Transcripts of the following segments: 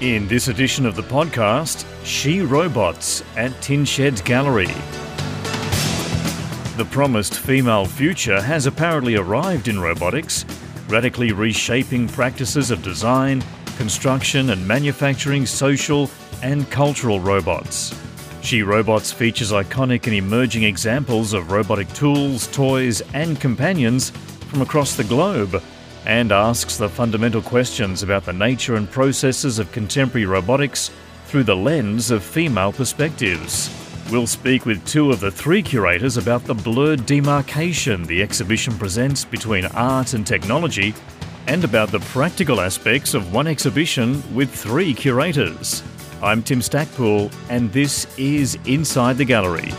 In this edition of the podcast, She Robots at Tin Shed Gallery. The promised female future has apparently arrived in robotics, radically reshaping practices of design, construction, and manufacturing social and cultural robots. She Robots features iconic and emerging examples of robotic tools, toys, and companions from across the globe and asks the fundamental questions about the nature and processes of contemporary robotics through the lens of female perspectives. We'll speak with two of the three curators about the blurred demarcation the exhibition presents between art and technology, and about the practical aspects of one exhibition with three curators. I'm Tim Stackpool, and this is Inside the Gallery.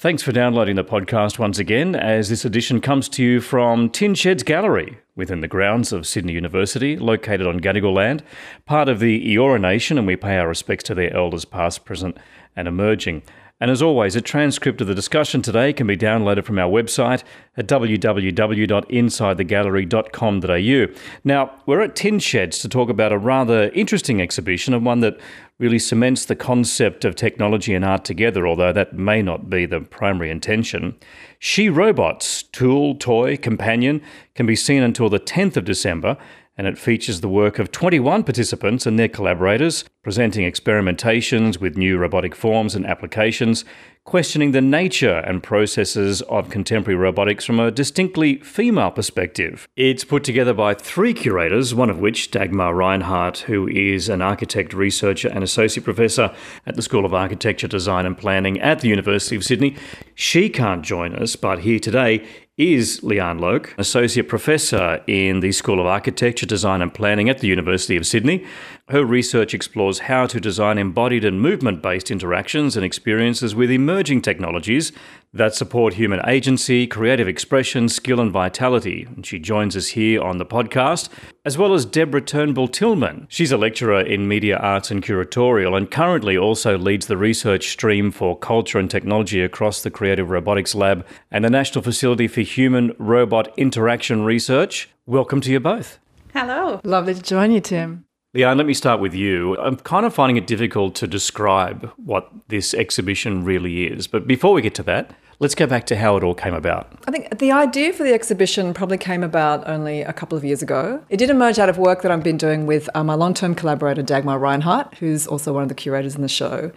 Thanks for downloading the podcast once again, as this edition comes to you from Tin Sheds Gallery within the grounds of Sydney University, located on Gadigal land, part of the Eora Nation, and we pay our respects to their elders past, present, and emerging. And as always, a transcript of the discussion today can be downloaded from our website at www.insidethegallery.com.au. Now, we're at Tin Sheds to talk about a rather interesting exhibition and one that really cements the concept of technology and art together, although that may not be the primary intention. She Robots, tool, toy, companion, can be seen until the 10th of December and it features the work of 21 participants and their collaborators, presenting experimentations with new robotic forms and applications, questioning the nature and processes of contemporary robotics from a distinctly female perspective. It's put together by three curators, one of which, Dagmar Reinhardt, who is an architect, researcher, and associate professor at the School of Architecture, Design and Planning at the University of Sydney. She can't join us, but here today is Leanne Loke, Associate Professor in the School of Architecture, Design and Planning at the University of Sydney. Her research explores how to design embodied and movement based interactions and experiences with emerging technologies that support human agency, creative expression, skill, and vitality. And she joins us here on the podcast, as well as Deborah Turnbull Tillman. She's a lecturer in media arts and curatorial, and currently also leads the research stream for culture and technology across the Creative Robotics Lab and the National Facility for Human Robot Interaction Research. Welcome to you both. Hello. Lovely to join you, Tim. Leanne, let me start with you. I'm kind of finding it difficult to describe what this exhibition really is. But before we get to that, let's go back to how it all came about. I think the idea for the exhibition probably came about only a couple of years ago. It did emerge out of work that I've been doing with uh, my long term collaborator, Dagmar Reinhardt, who's also one of the curators in the show.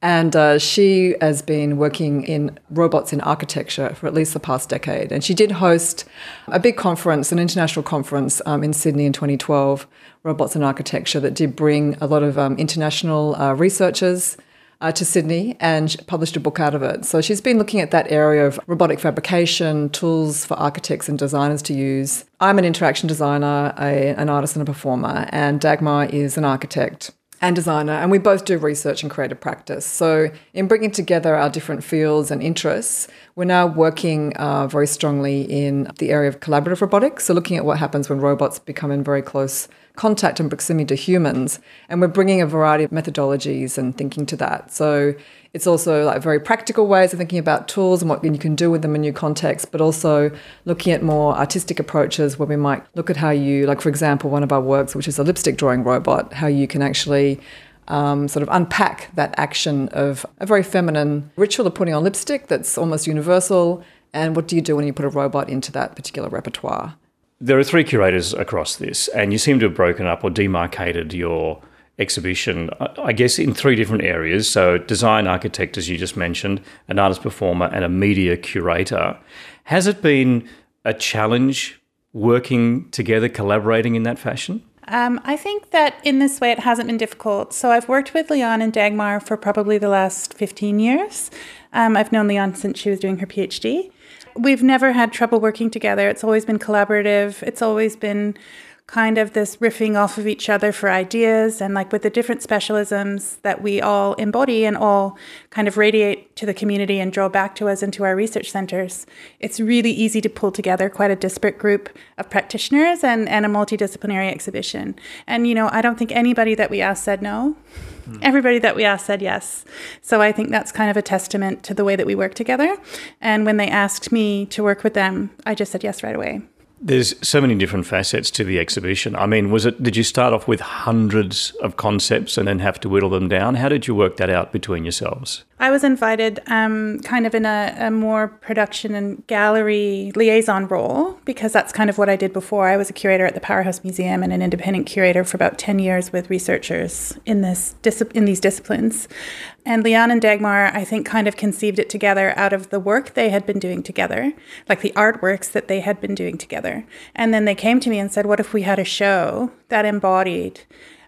And uh, she has been working in robots in architecture for at least the past decade. And she did host a big conference, an international conference um, in Sydney in 2012, Robots in Architecture, that did bring a lot of um, international uh, researchers. Uh, to Sydney and published a book out of it. So she's been looking at that area of robotic fabrication, tools for architects and designers to use. I'm an interaction designer, a, an artist, and a performer, and Dagmar is an architect and designer, and we both do research and creative practice. So, in bringing together our different fields and interests, we're now working uh, very strongly in the area of collaborative robotics. So, looking at what happens when robots become in very close contact and proximity to humans, and we're bringing a variety of methodologies and thinking to that. So, it's also like very practical ways of thinking about tools and what you can do with them in new contexts, but also looking at more artistic approaches where we might look at how you, like for example, one of our works, which is a lipstick drawing robot, how you can actually um, sort of unpack that action of a very feminine ritual of putting on lipstick that's almost universal. And what do you do when you put a robot into that particular repertoire? There are three curators across this, and you seem to have broken up or demarcated your exhibition, I guess, in three different areas. So, design architect, as you just mentioned, an artist performer, and a media curator. Has it been a challenge working together, collaborating in that fashion? Um, I think that in this way it hasn't been difficult. So I've worked with Leanne and Dagmar for probably the last 15 years. Um, I've known Leanne since she was doing her PhD. We've never had trouble working together. It's always been collaborative. It's always been kind of this riffing off of each other for ideas and like with the different specialisms that we all embody and all kind of radiate to the community and draw back to us into our research centers it's really easy to pull together quite a disparate group of practitioners and, and a multidisciplinary exhibition. And you know i don't think anybody that we asked said no. Mm. everybody that we asked said yes. So i think that's kind of a testament to the way that we work together. And when they asked me to work with them i just said yes right away There's so many different facets to the exhibition. I mean, was it? Did you start off with hundreds of concepts and then have to whittle them down? How did you work that out between yourselves? I was invited um, kind of in a, a, more production and gallery liaison role because that's kind of what I did before. I was a curator at the Powerhouse Museum and an independent curator for about 10 years with researchers in this in these disciplines. And Leanne and Dagmar, I think, kind of conceived it together out of the work they had been doing together, like the artworks that they had been doing together. And then they came to me and said, What if we had a show that embodied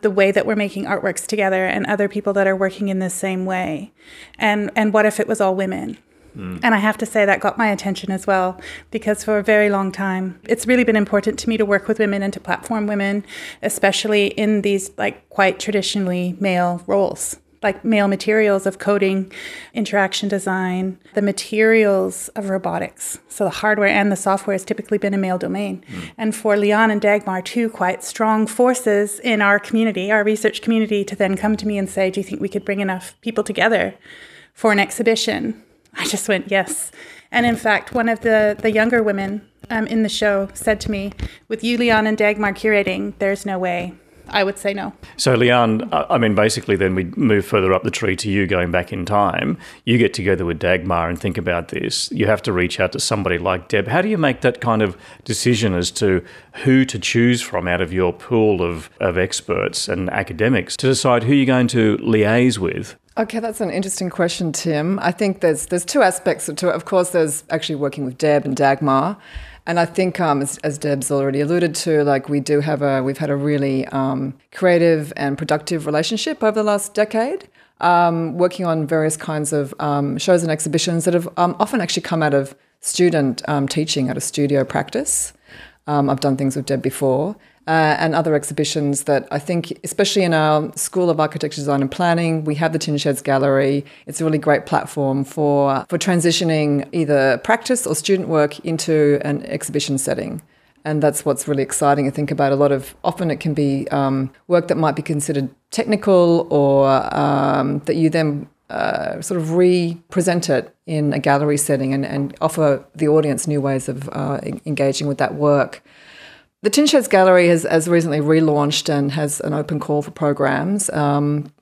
the way that we're making artworks together and other people that are working in the same way? And, and what if it was all women? Mm. And I have to say that got my attention as well because for a very long time it's really been important to me to work with women and to platform women, especially in these like quite traditionally male roles like male materials of coding, interaction design, the materials of robotics. So the hardware and the software has typically been a male domain. Mm. And for Leanne and Dagmar, two quite strong forces in our community, our research community, to then come to me and say, Do you think we could bring enough people together for an exhibition? I just went, Yes. And in fact, one of the, the younger women um, in the show said to me, With you, Leanne, and Dagmar curating, there's no way I would say no. So, Leanne, uh, I mean, basically, then we move further up the tree to you going back in time. You get together with Dagmar and think about this. You have to reach out to somebody like Deb. How do you make that kind of decision as to who to choose from out of your pool of, of experts and academics to decide who you're going to liaise with? Okay, that's an interesting question, Tim. I think there's there's two aspects to it. Of course, there's actually working with Deb and Dagmar. And I think, um, as, as, Deb's already alluded to, like we do have a, we've had a really um, creative and productive relationship over the last decade, um, working on various kinds of um, shows and exhibitions that have um, often actually come out of student um, teaching at a studio practice. I've done things with Deb before uh, and other exhibitions that I think, especially in our School of Architecture, Design and Planning, we have the Tin Sheds Gallery. It's a really great platform for, for transitioning either practice or student work into an exhibition setting. And that's what's really exciting. I think about a lot of, often it can be um, work that might be considered technical or um, that you then uh, sort of re-present it in a gallery setting and, and offer the audience new ways of uh, engaging with that work. The Tin Sheds Gallery has, has recently relaunched and has an open call for programs. Um,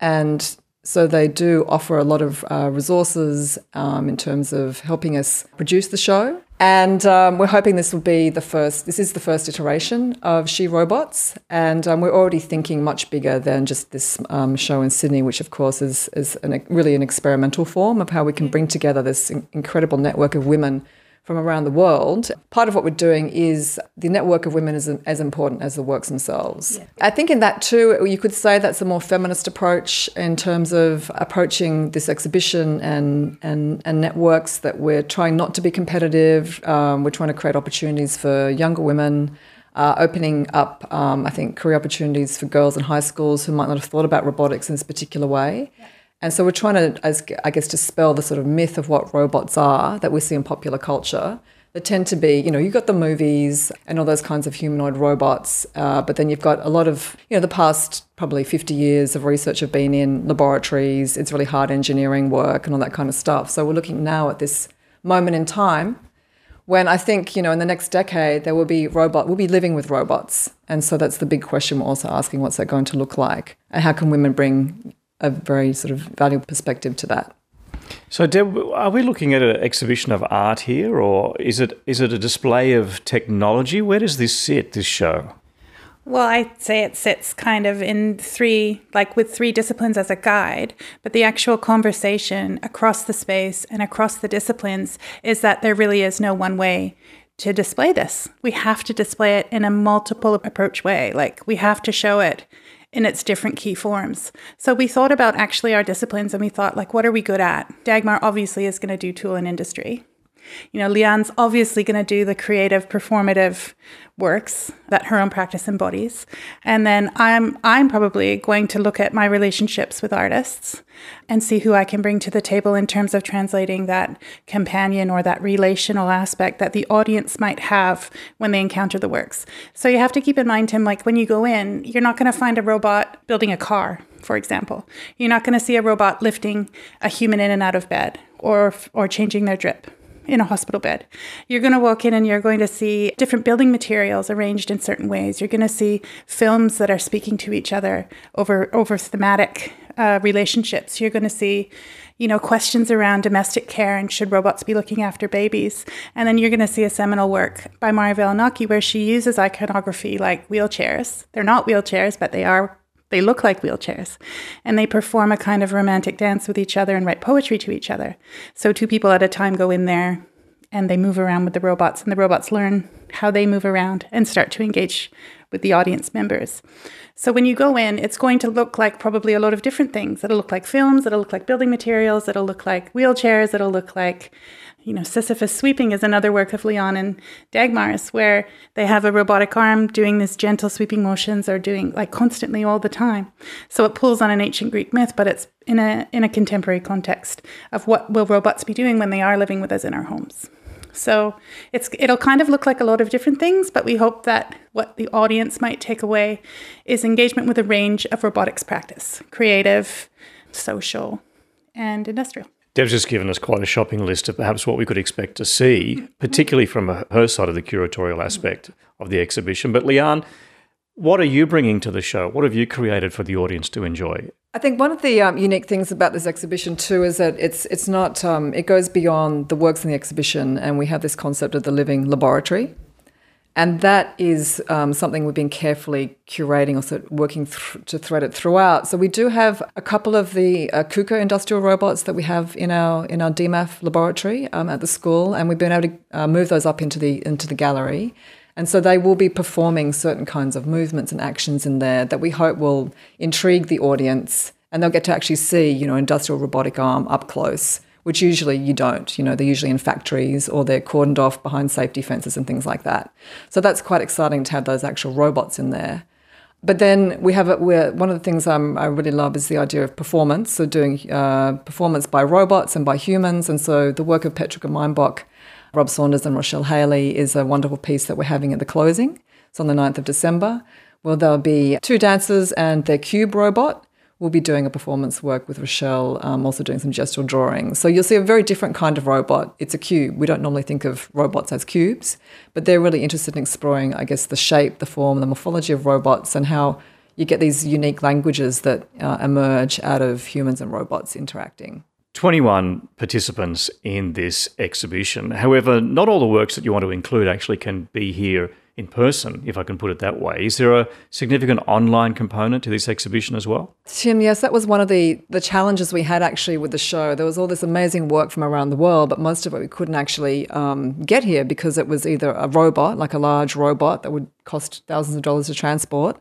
and so they do offer a lot of uh, resources um, in terms of helping us produce the show. And um, we're hoping this will be the first, this is the first iteration of She Robots. And um, we're already thinking much bigger than just this um, show in Sydney, which of course is, is an, really an experimental form of how we can bring together this incredible network of women from around the world. Part of what we're doing is the network of women is as important as the works themselves. Yeah. I think in that too, you could say that's a more feminist approach in terms of approaching this exhibition and and, and networks that we're trying not to be competitive. Um, we're trying to create opportunities for younger women. Uh, opening up, um, I think, career opportunities for girls in high schools who might not have thought about robotics in this particular way. Yeah. And so we're trying to, as, I guess, dispel the sort of myth of what robots are that we see in popular culture. That tend to be, you know, you've got the movies and all those kinds of humanoid robots, uh, but then you've got a lot of, you know, the past probably 50 years of research have been in laboratories. It's really hard engineering work and all that kind of stuff. So we're looking now at this moment in time when I think, you know, in the next decade, there will be robot, we'll be living with robots. And so that's the big question we're also asking what's that going to look like? And how can women bring a very sort of valuable perspective to that. So, Deb, are we looking at an exhibition of art here, or is it is it a display of technology? Where does this sit? This show? Well, I'd say it sits kind of in three, like with three disciplines as a guide, but the actual conversation across the space and across the disciplines is that there really is no one way to display this. We have to display it in a multiple approach way. Like we have to show it in its different key forms. So we thought about actually our disciplines and we thought, like, what are we good at? Dagmar obviously is going to do tool and industry. You know, Leanne's obviously going to do the creative, performative works that her own practice embodies. And then I'm I'm probably going to look at my relationships with artists and see who I can bring to the table in terms of translating that companion or that relational aspect that the audience might have when they encounter the works. So you have to keep in mind, Tim, like when you go in, you're not going to find a robot building a car, for example. You're not going to see a robot lifting a human in and out of bed or or changing their drip in a hospital bed. You're going to walk in and you're going to see different building materials arranged in certain ways. You're going to see films that are speaking to each other over over thematic uh, relationships. You're going to see, you know, questions around domestic care and should robots be looking after babies. And then you're going to see a seminal work by Mari Velonaki where she uses iconography like wheelchairs. They're not wheelchairs, but they are they look like wheelchairs. And they perform a kind of romantic dance with each other and write poetry to each other. So two people at a time go in there and they move around with the robots, and the robots learn how they move around and start to engage with the audience members. So when you go in, it's going to look like probably a lot of different things. It'll look like films, it'll look like building materials, it'll look like wheelchairs, it'll look like you know, Sisyphus sweeping is another work of Leanne and Dagmar's where they have a robotic arm doing this gentle sweeping motions or doing like constantly all the time. So it pulls on an ancient Greek myth, but it's in a in a contemporary context of what will robots be doing when they are living with us in our homes. So it's it'll kind of look like a lot of different things, but we hope that what the audience might take away is engagement with a range of robotics practice, creative, social, and industrial. Deb's just given us quite a shopping list of perhaps what we could expect to see, particularly from her side of the curatorial aspect of the exhibition. But Leanne, what are you bringing to the show? What have you created for the audience to enjoy? I think one of the um, unique things about this exhibition too is that it's it's not um, it goes beyond the works in the exhibition, and we have this concept of the living laboratory. And that is um, something we've been carefully curating, also working th- to thread it throughout. So we do have a couple of the uh, KUKA industrial robots that we have in our in our DMAF laboratory um, at the school, and we've been able to uh, move those up into the into the gallery. And so they will be performing certain kinds of movements and actions in there that we hope will intrigue the audience, and they'll get to actually see, you know, industrial robotic arm up close which usually you don't. You know, they're usually in factories or they're cordoned off behind safety fences and things like that. So that's quite exciting to have those actual robots in there. But then we have it where one of the things um, I really love is the idea of performance. So doing uh, performance by robots and by humans. And so the work of Petra Gemeinboeck, Rob Saunders, and Rochelle Haley is a wonderful piece that we're having at the closing. It's on the 9th of December. Well, there'll be two dancers and their cube robot we'll be doing a performance work with Rochelle, um, also doing some gestural drawing. So you'll see a very different kind of robot. It's a cube. We don't normally think of robots as cubes, but they're really interested in exploring, I guess, the shape, the form, the morphology of robots and how you get these unique languages that uh, emerge out of humans and robots interacting. 21 participants in this exhibition. However, not all the works that you want to include actually can be here in person, if I can put it that way. Is there a significant online component to this exhibition as well? Tim, yes, that was one of the, the challenges we had actually with the show. There was all this amazing work from around the world, but most of it we couldn't actually um, get here because it was either a robot, like a large robot that would cost thousands of dollars to transport,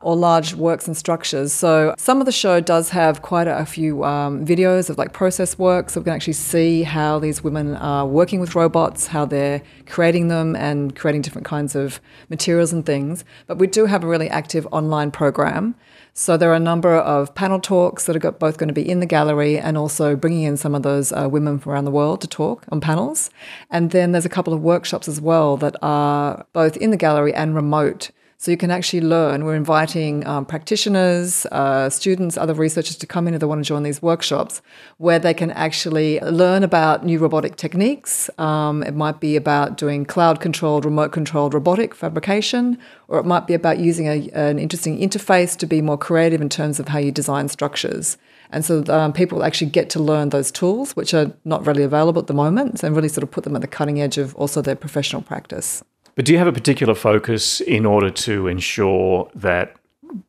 or large works and structures. So some of the show does have quite a, few um, videos of like process work, so we can actually see how these women are working with robots, how they're creating them, and creating different kinds of materials and things. But we do have a really active online program. So there are a number of panel talks that are both going to be in the gallery and also bringing in some of those uh, women from around the world to talk on panels. And then there's a couple of workshops as well that are both in the gallery and remote. So you can actually learn. We're inviting um, practitioners, uh, students, other researchers to come in if they want to join these workshops, where they can actually learn about new robotic techniques. Um, it might be about doing cloud controlled, remote controlled robotic fabrication, or it might be about using a, an interesting interface to be more creative in terms of how you design structures. And so um, people actually get to learn those tools, which are not really available at the moment, and really sort of put them at the cutting edge of also their professional practice. But do you have a particular focus in order to ensure that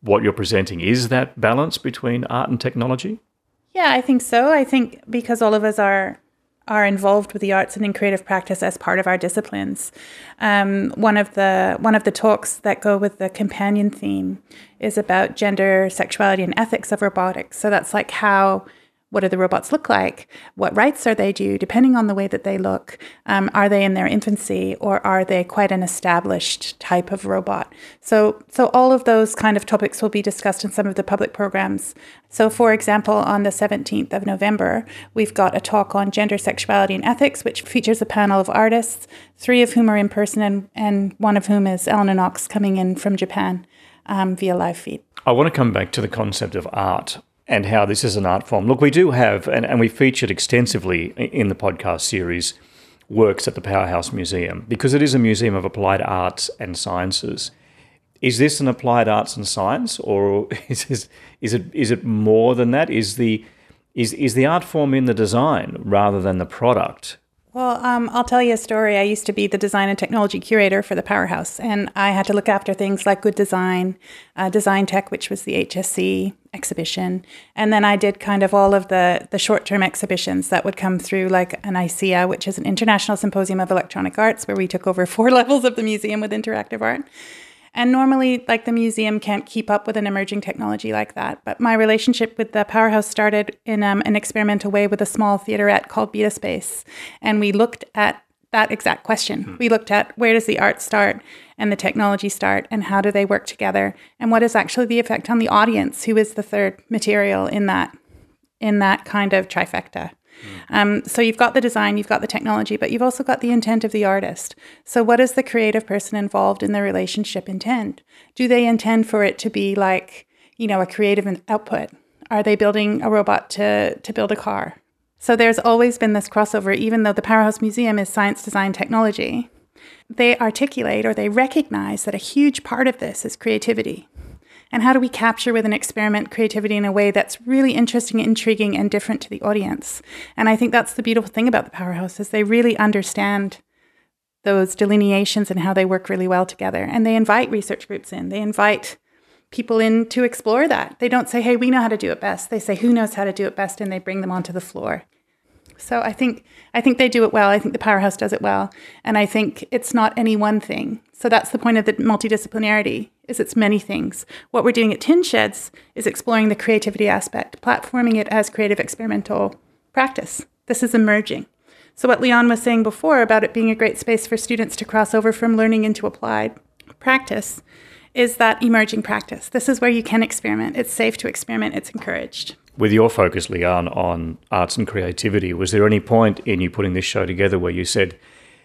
what you're presenting is that balance between art and technology? Yeah, I think so. I think because all of us are are involved with the arts and in creative practice as part of our disciplines. Um, one of the one of the talks that go with the companion theme is about gender, sexuality, and ethics of robotics. So that's like how what do the robots look like? What rights are they due, depending on the way that they look? Um, are they in their infancy, or are they quite an established type of robot? So, so all of those kind of topics will be discussed in some of the public programs. So, for example, on the 17th of November, we've got a talk on gender, sexuality, and ethics, which features a panel of artists, three of whom are in person, and, and one of whom is Elena Knox coming in from Japan um, via live feed. I want to come back to the concept of art and how this is an art form. Look, we do have, and, and we featured extensively in the podcast series, works at the Powerhouse Museum because it is a museum of applied arts and sciences. Is this an applied arts and science, or is this, is it is it more than that? Is the is is the art form in the design rather than the product? Well, um, I'll tell you a story. I used to be the design and technology curator for the Powerhouse, and I had to look after things like good design, uh, design tech, which was the HSC exhibition, and then I did kind of all of the the short term exhibitions that would come through, like an ISEA, which is an International Symposium of Electronic Arts, where we took over four levels of the museum with interactive art. And normally, like the museum can't keep up with an emerging technology like that. But my relationship with the Powerhouse started in um, an experimental way with a small theaterette called Beta Space. And we looked at that exact question. Hmm. We looked at where does the art start and the technology start and how do they work together and what is actually the effect on the audience who is the third material in that in that kind of trifecta. Um, so you've got the design, you've got the technology, but you've also got the intent of the artist. So what does the creative person involved in the relationship intend? Do they intend for it to be like, you know, a creative output? Are they building a robot to, to build a car? So there's always been this crossover, even though the Powerhouse Museum is science, design, technology. They articulate or they recognize that a huge part of this is creativity. And how do we capture with an experiment creativity in a way that's really interesting, intriguing, and different to the audience? And I think that's the beautiful thing about the powerhouse is they really understand those delineations and how they work really well together. And they invite research groups in. They invite people in to explore that. They don't say, hey, we know how to do it best. They say, who knows how to do it best? And they bring them onto the floor. So I think I think they do it well. I think the powerhouse does it well, and I think it's not any one thing. So that's the point of the multidisciplinarity is it's many things. What we're doing at Tin Sheds is exploring the creativity aspect, platforming it as creative experimental practice. This is emerging. So what Leanne was saying before about it being a great space for students to cross over from learning into applied practice is that emerging practice. This is where you can experiment. It's safe to experiment. It's encouraged with your focus, Leanne, on arts and creativity, was there any point in you putting this show together where you said,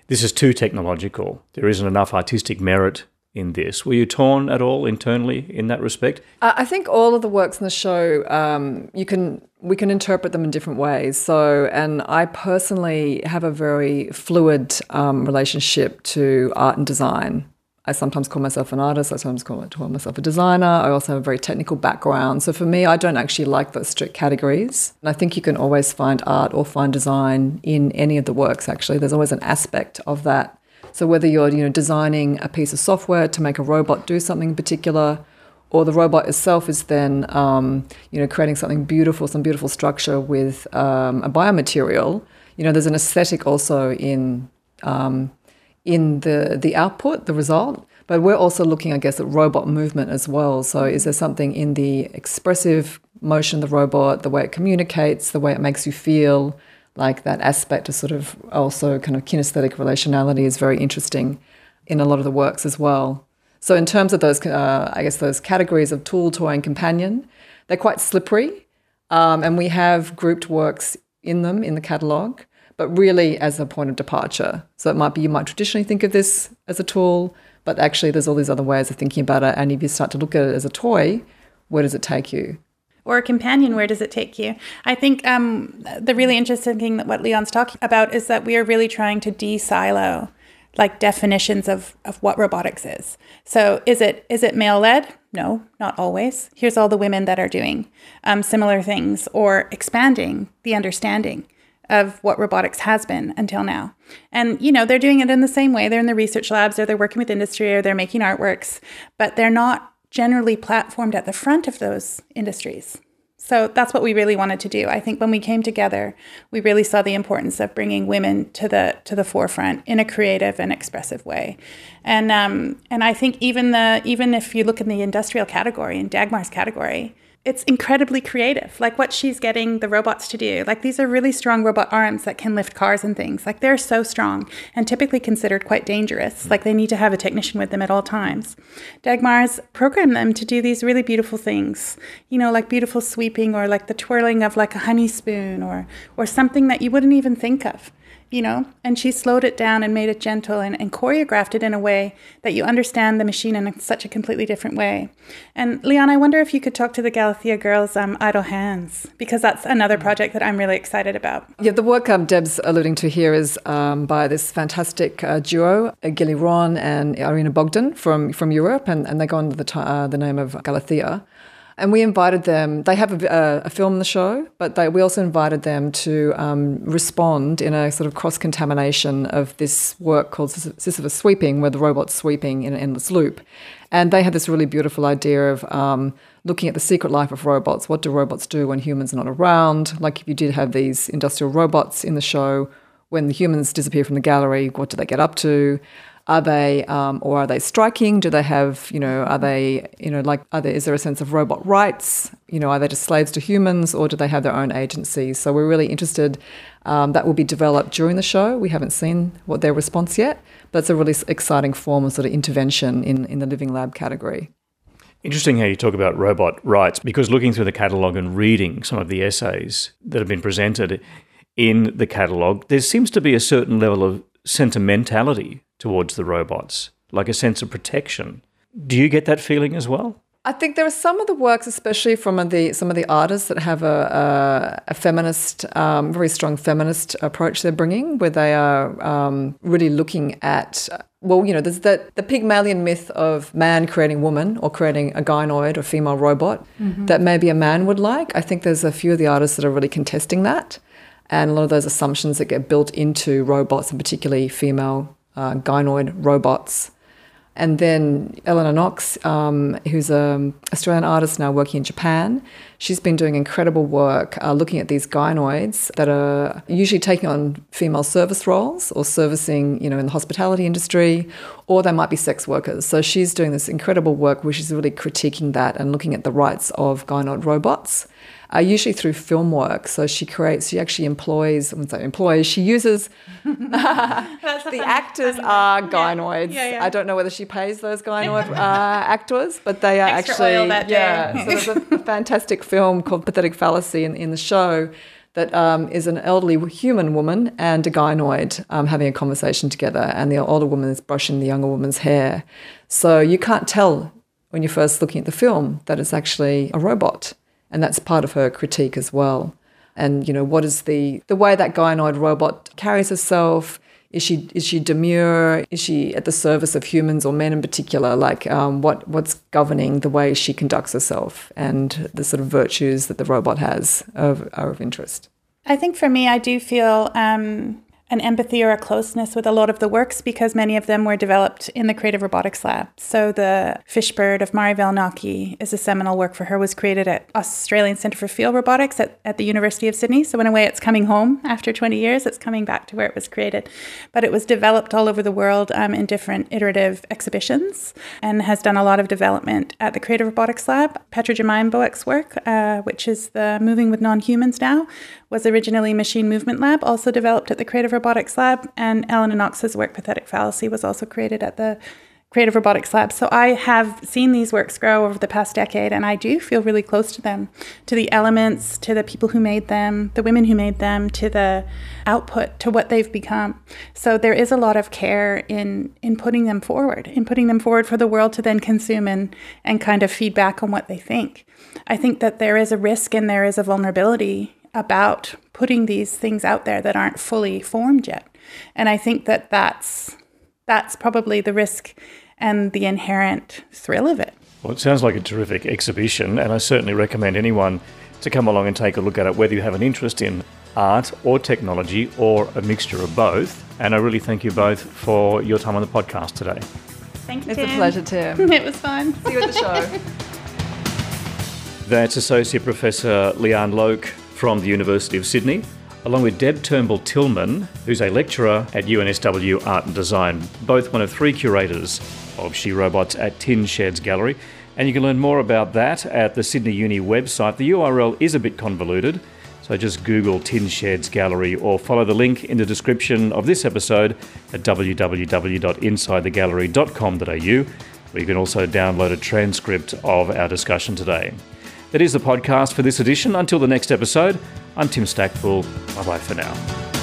this is too technological, there isn't enough artistic merit in this? Were you torn at all internally in that respect? I think all of the works in the show, um, you can we can interpret them in different ways. So, and I personally have a very fluid um, relationship to art and design. I sometimes call myself an artist. I sometimes call, call myself a designer. I also have a very technical background. So for me, I don't actually like those strict categories. And I think you can always find art or find design in any of the works. Actually, there's always an aspect of that. So whether you're you know designing a piece of software to make a robot do something particular, or the robot itself is then um, you know creating something beautiful, some beautiful structure with um, a biomaterial. You know, there's an aesthetic also in um, in the the output, the result. But we're also looking, I guess, at robot movement as well. So is there something in the expressive motion of the robot, the way it communicates, the way it makes you feel? Like that aspect of sort of also kind of kinesthetic relationality is very interesting in a lot of the works as well. So in terms of those, uh, I guess those categories of tool, toy, and companion, they're quite slippery, um, and we have grouped works in them in the catalogue but really as a point of departure. So it might be you might traditionally think of this as a tool, but actually there's all these other ways of thinking about it. And if you start to look at it as a toy, where does it take you? Or a companion, where does it take you? I think um, the really interesting thing that what Leanne's talking about is that we are really trying to de-silo like definitions of, of what robotics is. So is it is it male led? No, not always. Here's all the women that are doing um, similar things or expanding the understanding of what robotics has been until now. And, you know, they're doing it in the same way. They're in the research labs, or they're working with industry, or they're making artworks, but they're not generally platformed at the front of those industries. So that's what we really wanted to do. I think when we came together, we really saw the importance of bringing women to the to the forefront in a creative and expressive way. And um, and I think even the even if you look in the industrial category in Dagmar's category, it's incredibly creative like what she's getting the robots to do. Like these are really strong robot arms that can lift cars and things. Like they're so strong and typically considered quite dangerous. Like they need to have a technician with them at all times. Dagmar's programmed them to do these really beautiful things you know like beautiful sweeping or like the twirling of like a honey spoon or or something that you wouldn't even think of you know, and she slowed it down and made it gentle and, and choreographed it in a way that you understand the machine in such a completely different way. And Leanne, I wonder if you could talk to the Galathea girls, um, Idle Hands, because that's another project that I'm really excited about. Yeah, the work um, Deb's alluding to here is um, by this fantastic uh, duo, uh, Gili Ron and Irina Bogdan from, from Europe, and, and they go under the, t- uh, the name of Galathea. And we invited them, they have a, a film in the show, but they, we also invited them to um, respond in a sort of cross contamination of this work called Sisyphus Sweeping, where the robot's sweeping in an endless loop. And they had this really beautiful idea of um, looking at the secret life of robots. What do robots do when humans are not around? Like if you did have these industrial robots in the show, when the humans disappear from the gallery, what do they get up to? Are they, um, or are they striking? Do they have, you know, are they, you know, like, are there, is there a sense of robot rights? You know, are they just slaves to humans or do they have their own agency? So we're really interested. Um, that will be developed during the show. We haven't seen what their response yet, but it's a really exciting form of sort of intervention in, in the living lab category. Interesting how you talk about robot rights because looking through the catalogue and reading some of the essays that have been presented in the catalogue, there seems to be a certain level of sentimentality towards the robots, like a sense of protection. Do you get that feeling as well? I think there are some of the works, especially from the some of the artists that have a, a, a feminist, um, very strong feminist approach they're bringing, where they are um, really looking at. Well, you know, there's that the Pygmalion myth of man creating woman or creating a gynoid or female robot mm-hmm. that maybe a man would like. I think there's a few of the artists that are really contesting that, and a lot of those assumptions that get built into robots, and particularly female uh, gynoid robots. And then Elena Knox, um, who's an Australian artist now working in Japan, she's been doing incredible work uh, looking at these gynoids that are usually taking on female service roles or servicing, you know, in the hospitality industry, or they might be sex workers. So she's doing this incredible work where she's really critiquing that and looking at the rights of gynoid robots uh, usually through film work. So she creates, she actually employs, I'm sorry, employs, she uses, the actors are gynoids. Yeah. Yeah, yeah. I don't know whether she pays those gynoid uh, actors, but they are Extra actually, yeah. so there's a, a fantastic film called Pathetic Fallacy in, in the show that um, is an elderly human woman and a gynoid um, having a conversation together, and the older woman is brushing the younger woman's hair. So you can't tell when you're first looking at the film that it's actually a robot and that's part of her critique as well. And you know, what is the the way that gynoid robot carries herself? Is she is she demure? Is she at the service of humans or men in particular? Like, um, what what's governing the way she conducts herself and the sort of virtues that the robot has of, are of interest. I think for me, I do feel um, an empathy or a closeness with a lot of the works because many of them were developed in the Creative Robotics Lab. So the Fishbird of Mari Velonaki is a seminal work for her, was created at Australian Centre for Field Robotics at, at the University of Sydney. So in a way, it's coming home after 20 years. It's coming back to where it was created. But it was developed all over the world um, in different iterative exhibitions and has done a lot of development at the Creative Robotics Lab. Petra Gemeinboeck's work, uh, which is the Moving with Non-Humans Now, was originally Machine Movement Lab, also developed at the Creative Robotics Lab, and Elena Knox's work, Pathetic Fallacy, was also created at the Creative Robotics Lab. So I have seen these works grow over the past decade, and I do feel really close to them, to the elements, to the people who made them, the women who made them, to the output, to what they've become. So there is a lot of care in in putting them forward, in putting them forward for the world to then consume and and kind of feedback on what they think. I think that there is a risk and there is a vulnerability about putting these things out there that aren't fully formed yet. And I think that that's that's probably the risk and the inherent thrill of it. Well, it sounds like a terrific exhibition, and I certainly recommend anyone to come along and take a look at it, whether you have an interest in art or technology or a mixture of both. And I really thank you both for your time on the podcast today. Thank you. It's Tim. a pleasure, Tim. it was fun. See you at the show. That's Associate Professor Leanne Loke from the University of Sydney, along with Deb Turnbull Tillman, who's a lecturer at UNSW Art and Design, both one of three curators of She Robots at Tin Sheds Gallery. And you can learn more about that at the Sydney Uni website. The URL is a bit convoluted, so just Google Tin Sheds Gallery or follow the link in the description of this episode at www.insidethegallery.com.au, where you can also download a transcript of our discussion today. That is the podcast for this edition. Until the next episode, I'm Tim Stackpool. Bye bye for now.